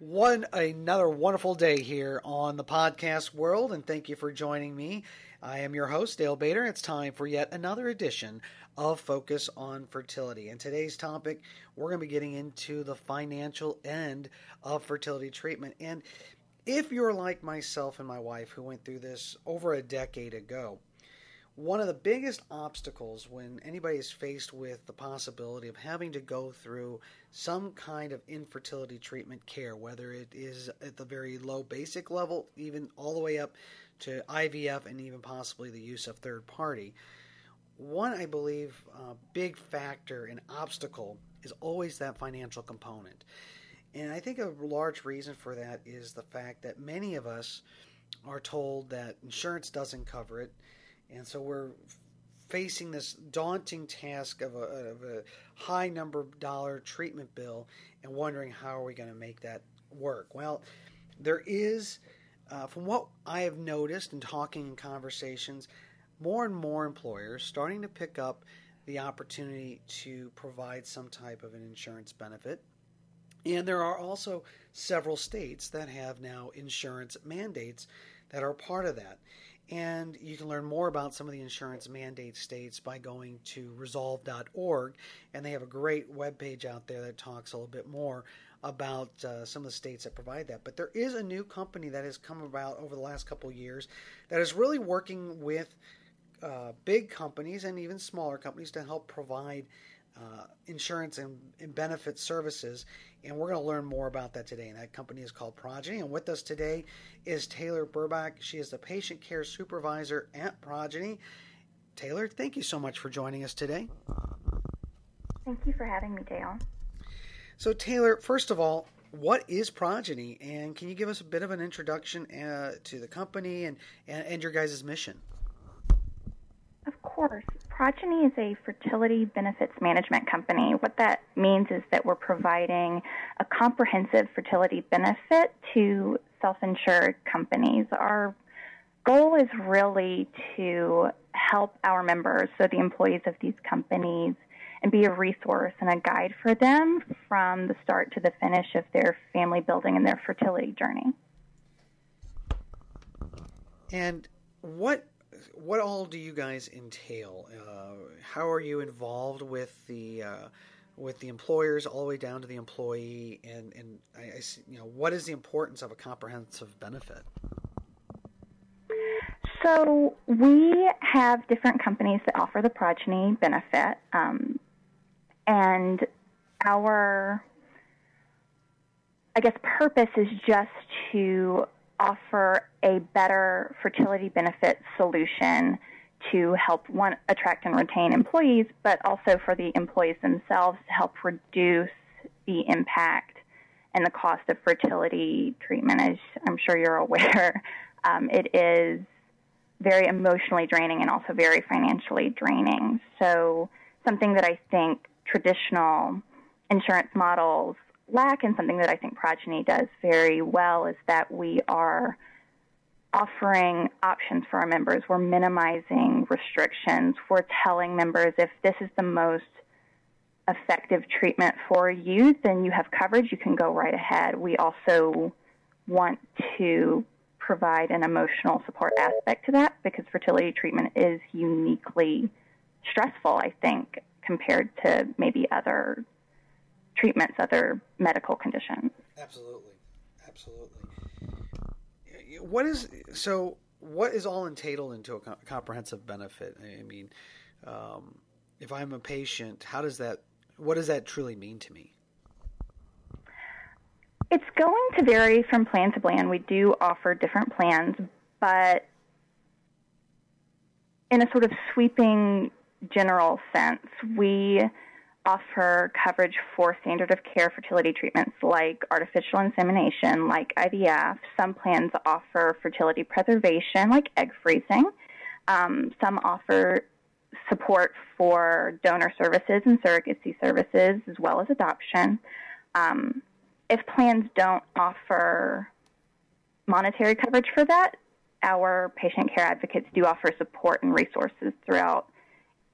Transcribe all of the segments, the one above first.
One another wonderful day here on the podcast world, and thank you for joining me. I am your host, Dale Bader. It's time for yet another edition of Focus on Fertility. And today's topic, we're going to be getting into the financial end of fertility treatment. And if you're like myself and my wife, who went through this over a decade ago, one of the biggest obstacles when anybody is faced with the possibility of having to go through some kind of infertility treatment care, whether it is at the very low basic level, even all the way up to IVF and even possibly the use of third party, one, I believe, uh, big factor and obstacle is always that financial component. And I think a large reason for that is the fact that many of us are told that insurance doesn't cover it and so we're facing this daunting task of a, of a high number dollar treatment bill and wondering how are we going to make that work. Well, there is, uh, from what I have noticed in talking in conversations, more and more employers starting to pick up the opportunity to provide some type of an insurance benefit. And there are also several states that have now insurance mandates that are part of that. And you can learn more about some of the insurance mandate states by going to resolve.org. And they have a great webpage out there that talks a little bit more about uh, some of the states that provide that. But there is a new company that has come about over the last couple of years that is really working with uh, big companies and even smaller companies to help provide uh, insurance and, and benefit services. And we're going to learn more about that today. And that company is called Progyny. And with us today is Taylor Burbach. She is the patient care supervisor at Progyny. Taylor, thank you so much for joining us today. Thank you for having me, Dale. So, Taylor, first of all, what is Progyny? And can you give us a bit of an introduction uh, to the company and, and, and your guys' mission? Of course. Progyny is a fertility benefits management company. What that means is that we're providing a comprehensive fertility benefit to self insured companies. Our goal is really to help our members, so the employees of these companies, and be a resource and a guide for them from the start to the finish of their family building and their fertility journey. And what what all do you guys entail? Uh, how are you involved with the uh, with the employers all the way down to the employee? And and I, I, you know what is the importance of a comprehensive benefit? So we have different companies that offer the Progyny benefit, um, and our I guess purpose is just to offer a better fertility benefit solution to help one attract and retain employees, but also for the employees themselves to help reduce the impact and the cost of fertility treatment. As I'm sure you're aware, um, it is very emotionally draining and also very financially draining. So, something that I think traditional insurance models lack and something that I think Progyny does very well is that we are offering options for our members. We're minimizing restrictions. We're telling members if this is the most effective treatment for you, then you have coverage. You can go right ahead. We also want to provide an emotional support aspect to that because fertility treatment is uniquely stressful, I think, compared to maybe other treatments, other medical conditions. Absolutely, absolutely. What is so? What is all entailed into a comprehensive benefit? I mean, um, if I'm a patient, how does that? What does that truly mean to me? It's going to vary from plan to plan. We do offer different plans, but in a sort of sweeping general sense, we offer coverage for standard of care fertility treatments like artificial insemination, like IVF. Some plans offer fertility preservation, like egg freezing. Um, some offer support for donor services and surrogacy services, as well as adoption. Um, if plans don't offer monetary coverage for that, our patient care advocates do offer support and resources throughout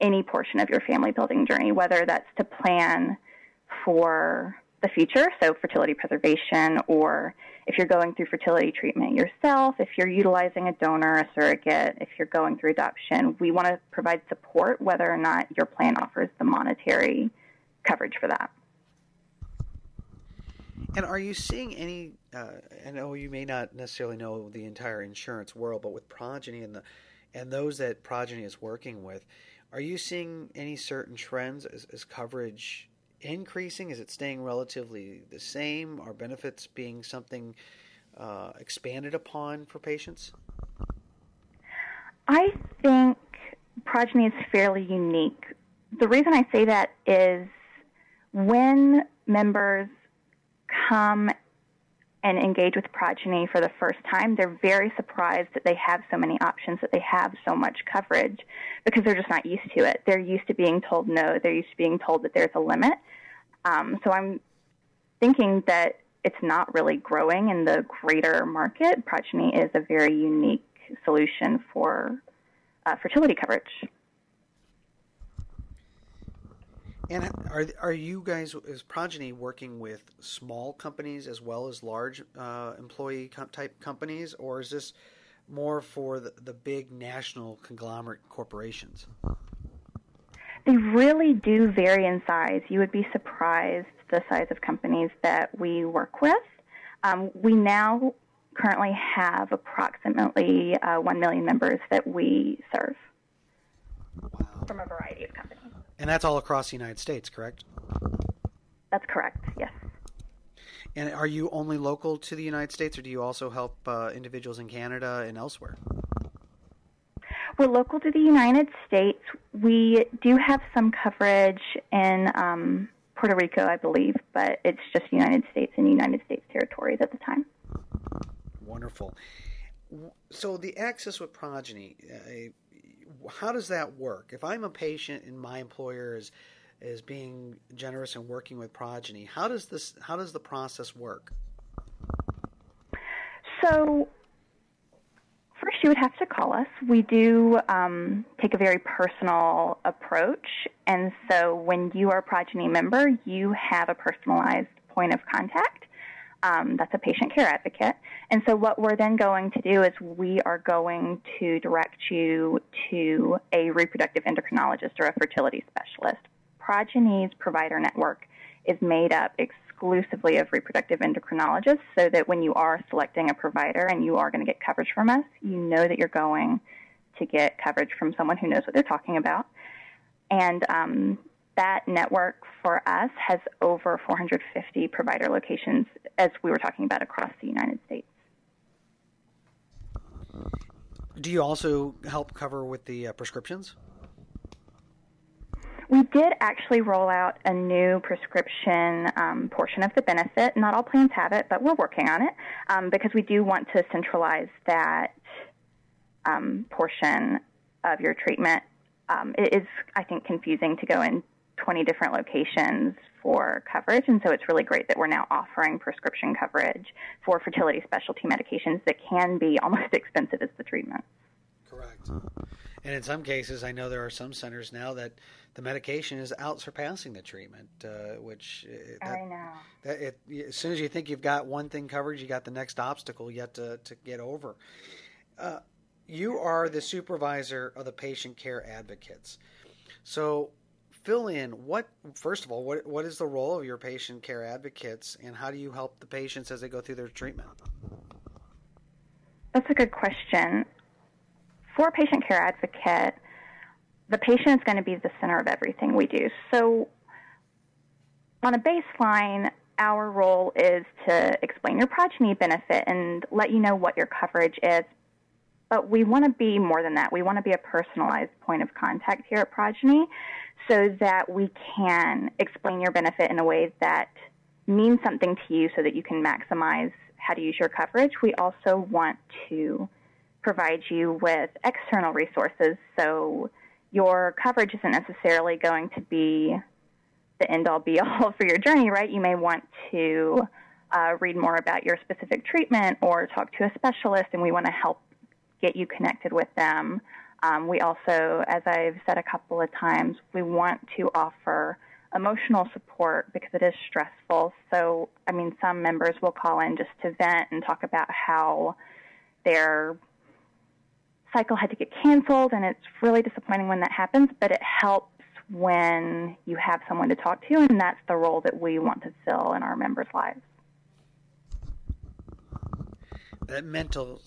any portion of your family building journey, whether that's to plan for the future, so fertility preservation, or if you're going through fertility treatment yourself, if you're utilizing a donor, a surrogate, if you're going through adoption, we want to provide support whether or not your plan offers the monetary coverage for that. And are you seeing any? Uh, I know you may not necessarily know the entire insurance world, but with Progyny and the and those that Progyny is working with, are you seeing any certain trends as, as coverage increasing? Is it staying relatively the same? Are benefits being something uh, expanded upon for patients? I think Progyny is fairly unique. The reason I say that is when members come and engage with Progyny for the first time, they're very surprised that they have so many options, that they have so much coverage, because they're just not used to it. They're used to being told no. They're used to being told that there's a limit. Um, so I'm thinking that it's not really growing in the greater market. Progyny is a very unique solution for uh, fertility coverage. And are are you guys is Progyny working with small companies as well as large uh, employee type companies, or is this more for the, the big national conglomerate corporations? They really do vary in size. You would be surprised the size of companies that we work with. Um, we now currently have approximately uh, 1 million members that we serve wow. from a variety of companies. And that's all across the United States, correct? That's correct, yes. And are you only local to the United States, or do you also help uh, individuals in Canada and elsewhere? We're local to the United States. We do have some coverage in um, Puerto Rico, I believe, but it's just United States and United States territories at the time. Wonderful. So the access with Progyny, uh, how does that work? If I'm a patient and my employer is is being generous and working with Progyny, how does this how does the process work? So First, you would have to call us. We do um, take a very personal approach, and so when you are a Progyny member, you have a personalized point of contact. Um, that's a patient care advocate. And so, what we're then going to do is we are going to direct you to a reproductive endocrinologist or a fertility specialist. Progyny's provider network is made up exclusively of reproductive endocrinologists so that when you are selecting a provider and you are going to get coverage from us, you know that you're going to get coverage from someone who knows what they're talking about. And um, that network for us has over 450 provider locations, as we were talking about, across the United States. Do you also help cover with the uh, prescriptions? We did actually roll out a new prescription um, portion of the benefit. Not all plans have it, but we're working on it um, because we do want to centralize that um, portion of your treatment. Um, it is, I think, confusing to go in 20 different locations for coverage, and so it's really great that we're now offering prescription coverage for fertility specialty medications that can be almost as expensive as the treatment. Correct. And in some cases, I know there are some centers now that the medication is out surpassing the treatment, uh, which uh, that, I know. That it, as soon as you think you've got one thing covered, you got the next obstacle yet to, to get over. Uh, you are the supervisor of the patient care advocates. So, fill in what first of all what what is the role of your patient care advocates and how do you help the patients as they go through their treatment that's a good question for patient care advocate the patient is going to be the center of everything we do. So, on a baseline, our role is to explain your Progyny benefit and let you know what your coverage is. But we want to be more than that. We want to be a personalized point of contact here at Progyny so that we can explain your benefit in a way that means something to you so that you can maximize how to use your coverage. We also want to provide you with external resources so your coverage isn't necessarily going to be the end all be all for your journey, right? You may want to uh, read more about your specific treatment or talk to a specialist, and we want to help get you connected with them. Um, we also, as I've said a couple of times, we want to offer emotional support because it is stressful. So, I mean, some members will call in just to vent and talk about how their cycle had to get canceled, and it's really disappointing when that happens, but it helps when you have someone to talk to, and that's the role that we want to fill in our members' lives. That mental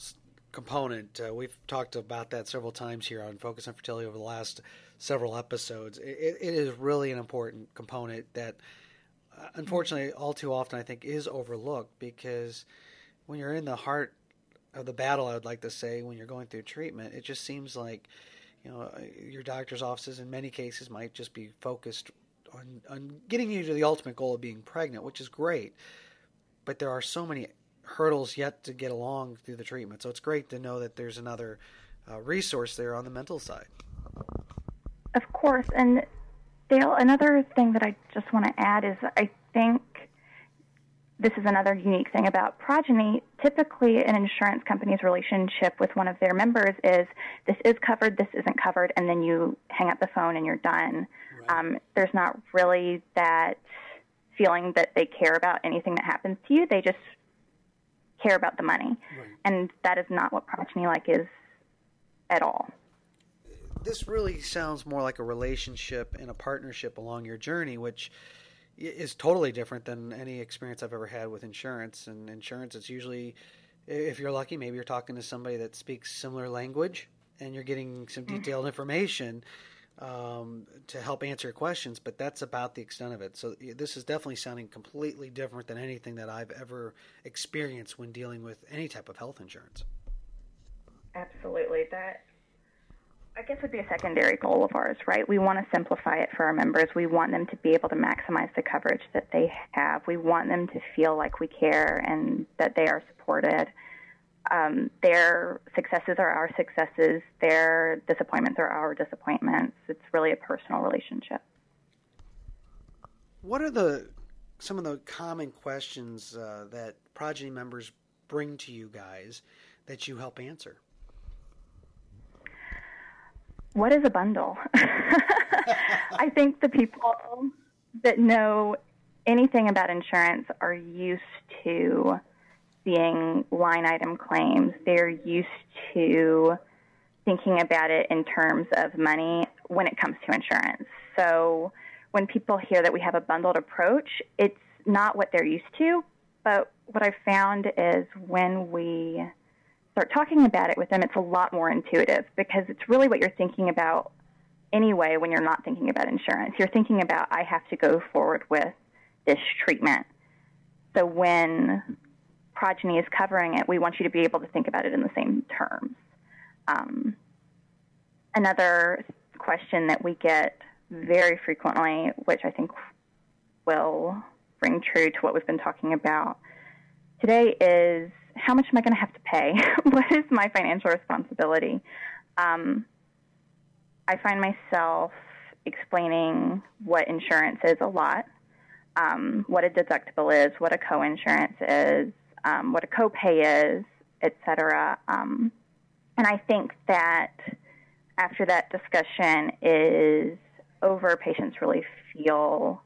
component, uh, we've talked about that several times here on Focus on Fertility over the last several episodes. it, it is really an important component that, uh, unfortunately, all too often I think is overlooked because when you're in the heart of the battle, I would like to say, when you're going through treatment, it just seems like you know your doctor's offices in many cases might just be focused on, on getting you to the ultimate goal of being pregnant, which is great. But there are so many hurdles yet to get along through the treatment. So it's great to know that there's another uh, resource there on the mental side. Of course. And Dale, another thing that I just want to add is I think this is another unique thing about Progyny. Typically, an insurance company's relationship with one of their members is this is covered, this isn't covered, and then you hang up the phone and you're done. Right. Um, there's not really that feeling that they care about anything that happens to you. They just care about the money. Right. And that is not what Progyny like is at all. This really sounds more like a relationship and a partnership along your journey, which is totally different than any experience I've ever had with insurance. And insurance, it's usually, if you're lucky, maybe you're talking to somebody that speaks similar language and you're getting some mm-hmm. detailed information um, to help answer questions, but that's about the extent of it. So this is definitely sounding completely different than anything that I've ever experienced when dealing with any type of health insurance. Absolutely. That I guess would be a secondary goal of ours, right? We want to simplify it for our members. We want them to be able to maximize the coverage that they have. We want them to feel like we care and that they are supported um, their successes are our successes, their disappointments are our disappointments. It's really a personal relationship. What are the some of the common questions uh, that Progyny members bring to you guys that you help answer? What is a bundle? I think the people that know anything about insurance are used to seeing line item claims. They're used to thinking about it in terms of money when it comes to insurance. So when people hear that we have a bundled approach, it's not what they're used to. But what I've found is when we start talking about it with them, it's a lot more intuitive because it's really what you're thinking about anyway when you're not thinking about insurance. You're thinking about, I have to go forward with this treatment. So when Progyny is covering it, we want you to be able to think about it in the same terms. Um, another question that we get very frequently, which I think will ring true to what we've been talking about today, is how much am I going to have to pay? what is my financial responsibility? Um, I find myself explaining what insurance is a lot, um, what a deductible is, what a co-insurance is, um, what a copay is, etc. Um, and I think that after that discussion is over, patients really feel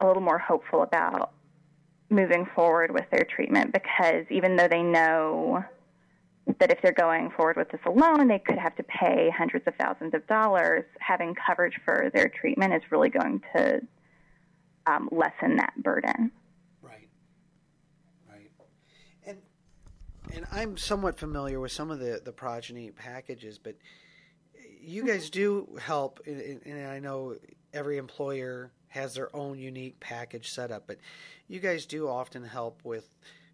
a little more hopeful about moving forward with their treatment because even though they know that if they're going forward with this alone, they could have to pay hundreds of thousands of dollars, having coverage for their treatment is really going to um, lessen that burden. And I'm somewhat familiar with some of the the Progyny packages, but you guys do help, and I know every employer has their own unique package setup, but you guys do often help with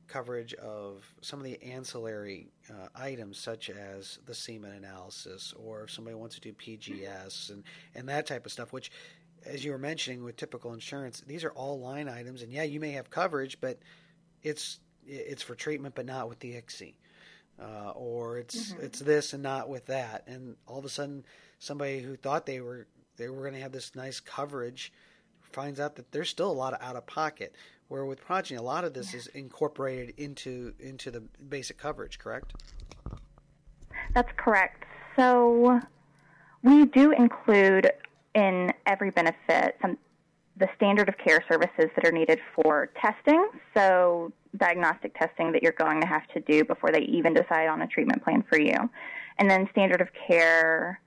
coverage of some of the ancillary uh, items, such as the semen analysis, or if somebody wants to do PGS and and that type of stuff, which. As you were mentioning with typical insurance, these are all line items, and yeah, you may have coverage, but it's it's for treatment but not with the ICSI. Uh, or it's mm-hmm. it's this and not with that, and all of a sudden, somebody who thought they were they were going to have this nice coverage finds out that there's still a lot of out of pocket. Where with Progyny, a lot of this is incorporated into into the basic coverage. Correct? That's correct. So we do include in every benefit some the standard of care services that are needed for testing, so diagnostic testing that you're going to have to do before they even decide on a treatment plan for you, and then standard of care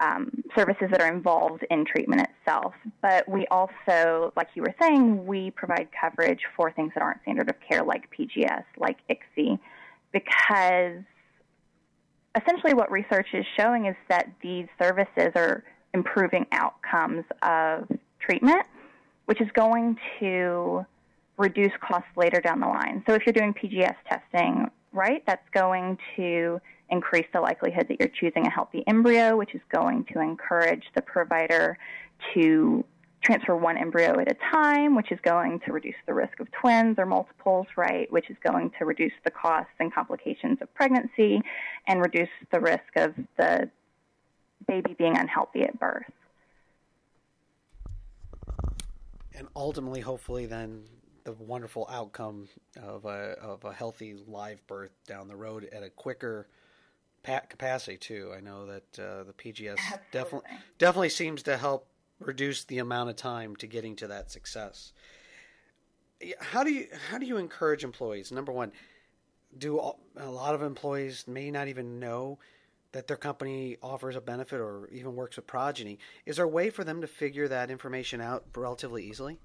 um, services that are involved in treatment itself. But we also, like you were saying, we provide coverage for things that aren't standard of care, like PGS, like ICSI, because essentially what research is showing is that these services are improving outcomes of treatment, which is going to reduce costs later down the line. So if you're doing PGS testing, right, that's going to increase the likelihood that you're choosing a healthy embryo, which is going to encourage the provider to transfer one embryo at a time, which is going to reduce the risk of twins or multiples, right, which is going to reduce the costs and complications of pregnancy and reduce the risk of the baby being unhealthy at birth. And ultimately, hopefully, then the wonderful outcome of a, of a healthy live birth down the road at a quicker capacity too. I know that uh, the PGS definitely definitely seems to help reduce the amount of time to getting to that success. How do you how do you encourage employees? Number one, do all, a lot of employees may not even know that their company offers a benefit or even works with Progyny. Is there a way for them to figure that information out relatively easily?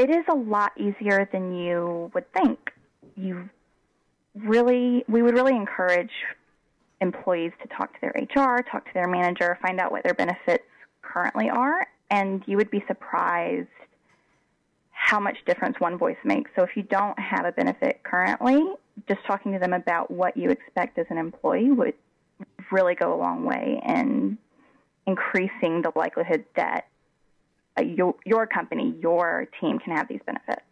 It is a lot easier than you would think. You really, we would really encourage employees to talk to their HR, talk to their manager, find out what their benefits currently are, and you would be surprised how much difference one voice makes. So if you don't have a benefit currently, just talking to them about what you expect as an employee would really go a long way in increasing the likelihood that uh, your, your company, your team can have these benefits.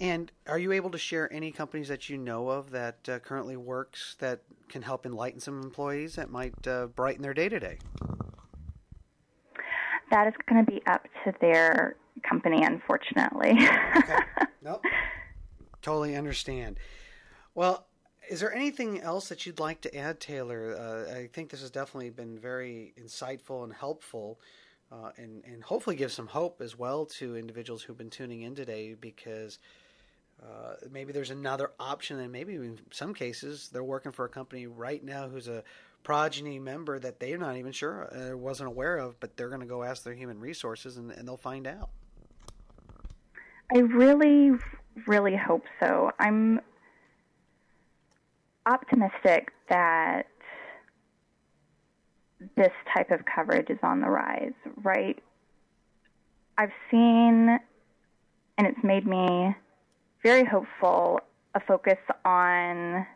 And are you able to share any companies that you know of that uh, currently works that can help enlighten some employees that might uh, brighten their day to day? That is going to be up to their company, unfortunately. okay. Nope. Totally understand. Well, is there anything else that you'd like to add, Taylor? Uh, I think this has definitely been very insightful and helpful. Uh, and, and hopefully give some hope as well to individuals who've been tuning in today because uh, maybe there's another option, and maybe in some cases they're working for a company right now who's a Progyny member that they're not even sure uh, wasn't aware of, but they're going to go ask their human resources and, and they'll find out. I really, really hope so. I'm optimistic that this type of coverage is on the rise, right? I've seen, and it's made me very hopeful, a focus on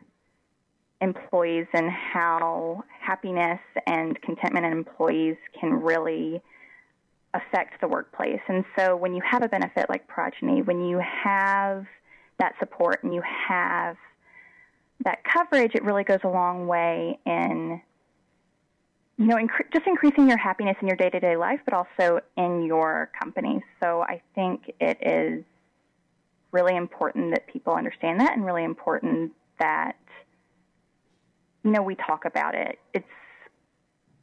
employees and how happiness and contentment in employees can really affect the workplace. And so when you have a benefit like Progyny, when you have that support and you have that coverage, it really goes a long way in you know, inc- just increasing your happiness in your day to day life, but also in your company. So I think it is really important that people understand that and really important that, you know, we talk about it. It's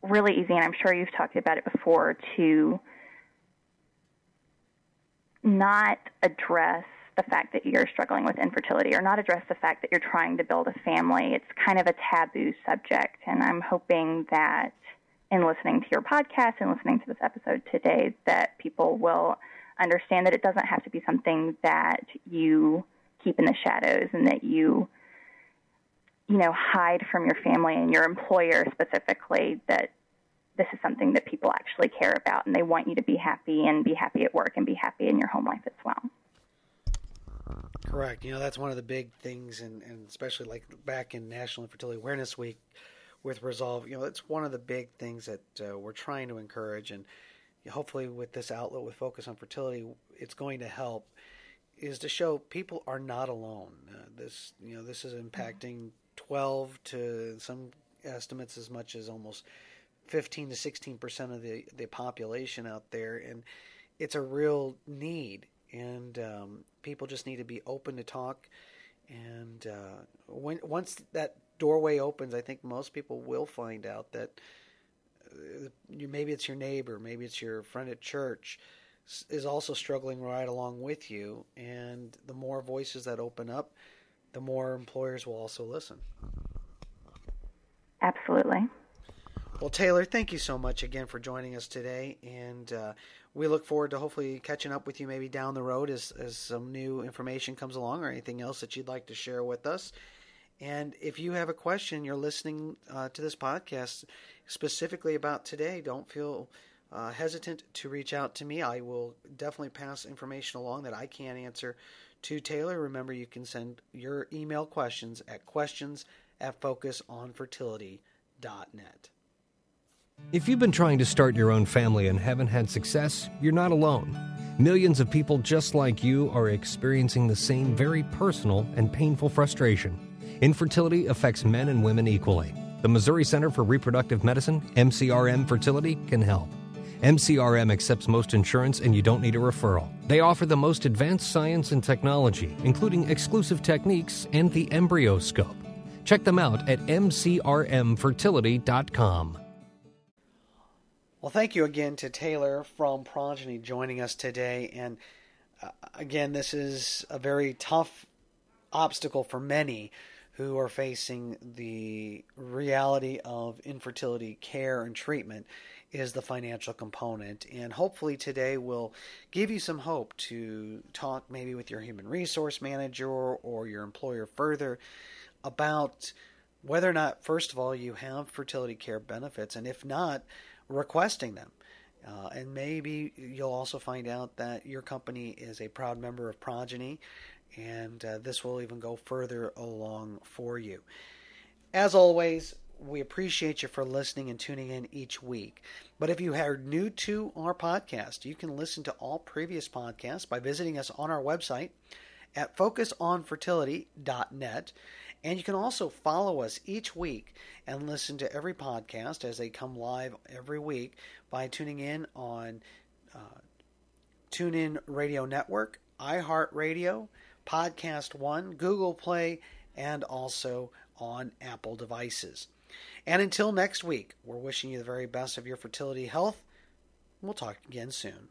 really easy, and I'm sure you've talked about it before, to not address the fact that you're struggling with infertility or not address the fact that you're trying to build a family. It's kind of a taboo subject, and I'm hoping that in listening to your podcast and listening to this episode today that people will understand that it doesn't have to be something that you keep in the shadows and that you you know hide from your family and your employer specifically that this is something that people actually care about and they want you to be happy and be happy at work and be happy in your home life as well. Correct. You know, that's one of the big things, and, and especially like back in National Infertility Awareness Week with Resolve, you know, it's one of the big things that uh, we're trying to encourage. And hopefully with this outlet with focus on fertility it's going to help is to show people are not alone uh, this you know this is impacting 12 to some estimates as much as almost 15 to 16 percent of the the population out there and it's a real need and um, people just need to be open to talk and uh, when once that doorway opens i think most people will find out that maybe it's your neighbor, maybe it's your friend at church, is also struggling right along with you. And the more voices that open up, the more employers will also listen. Absolutely. Well, Taylor, thank you so much again for joining us today, and uh, we look forward to hopefully catching up with you maybe down the road as, as some new information comes along or anything else that you'd like to share with us. And if you have a question, you're listening uh, to this podcast specifically about today, don't feel uh, hesitant to reach out to me. I will definitely pass information along that I can't answer to Taylor. Remember, you can send your email questions at questions at focusonfertility.net. If you've been trying to start your own family and haven't had success, you're not alone. Millions of people just like you are experiencing the same very personal and painful frustration. Infertility affects men and women equally. The Missouri Center for Reproductive Medicine, MCRM Fertility, can help. MCRM accepts most insurance and you don't need a referral. They offer the most advanced science and technology, including exclusive techniques and the EmbryoScope. Check them out at mcrmfertility.com. Well, thank you again to Taylor from Progyny joining us today. And uh, again, this is a very tough obstacle for many who are facing the reality of infertility care and treatment is the financial component. And hopefully today will give you some hope to talk maybe with your human resource manager or your employer further about whether or not, first of all, you have fertility care benefits, and if not, requesting them. Uh, and maybe you'll also find out that your company is a proud member of Progyny, and uh, this will even go further along for you. As always, we appreciate you for listening and tuning in each week. But if you are new to our podcast, you can listen to all previous podcasts by visiting us on our website at focusonfertility.net. And you can also follow us each week and listen to every podcast as they come live every week by tuning in on uh, TuneIn Radio Network, iHeartRadio, Podcast One, Google Play, and also on Apple devices. And until next week, we're wishing you the very best of your fertility health. We'll talk again soon.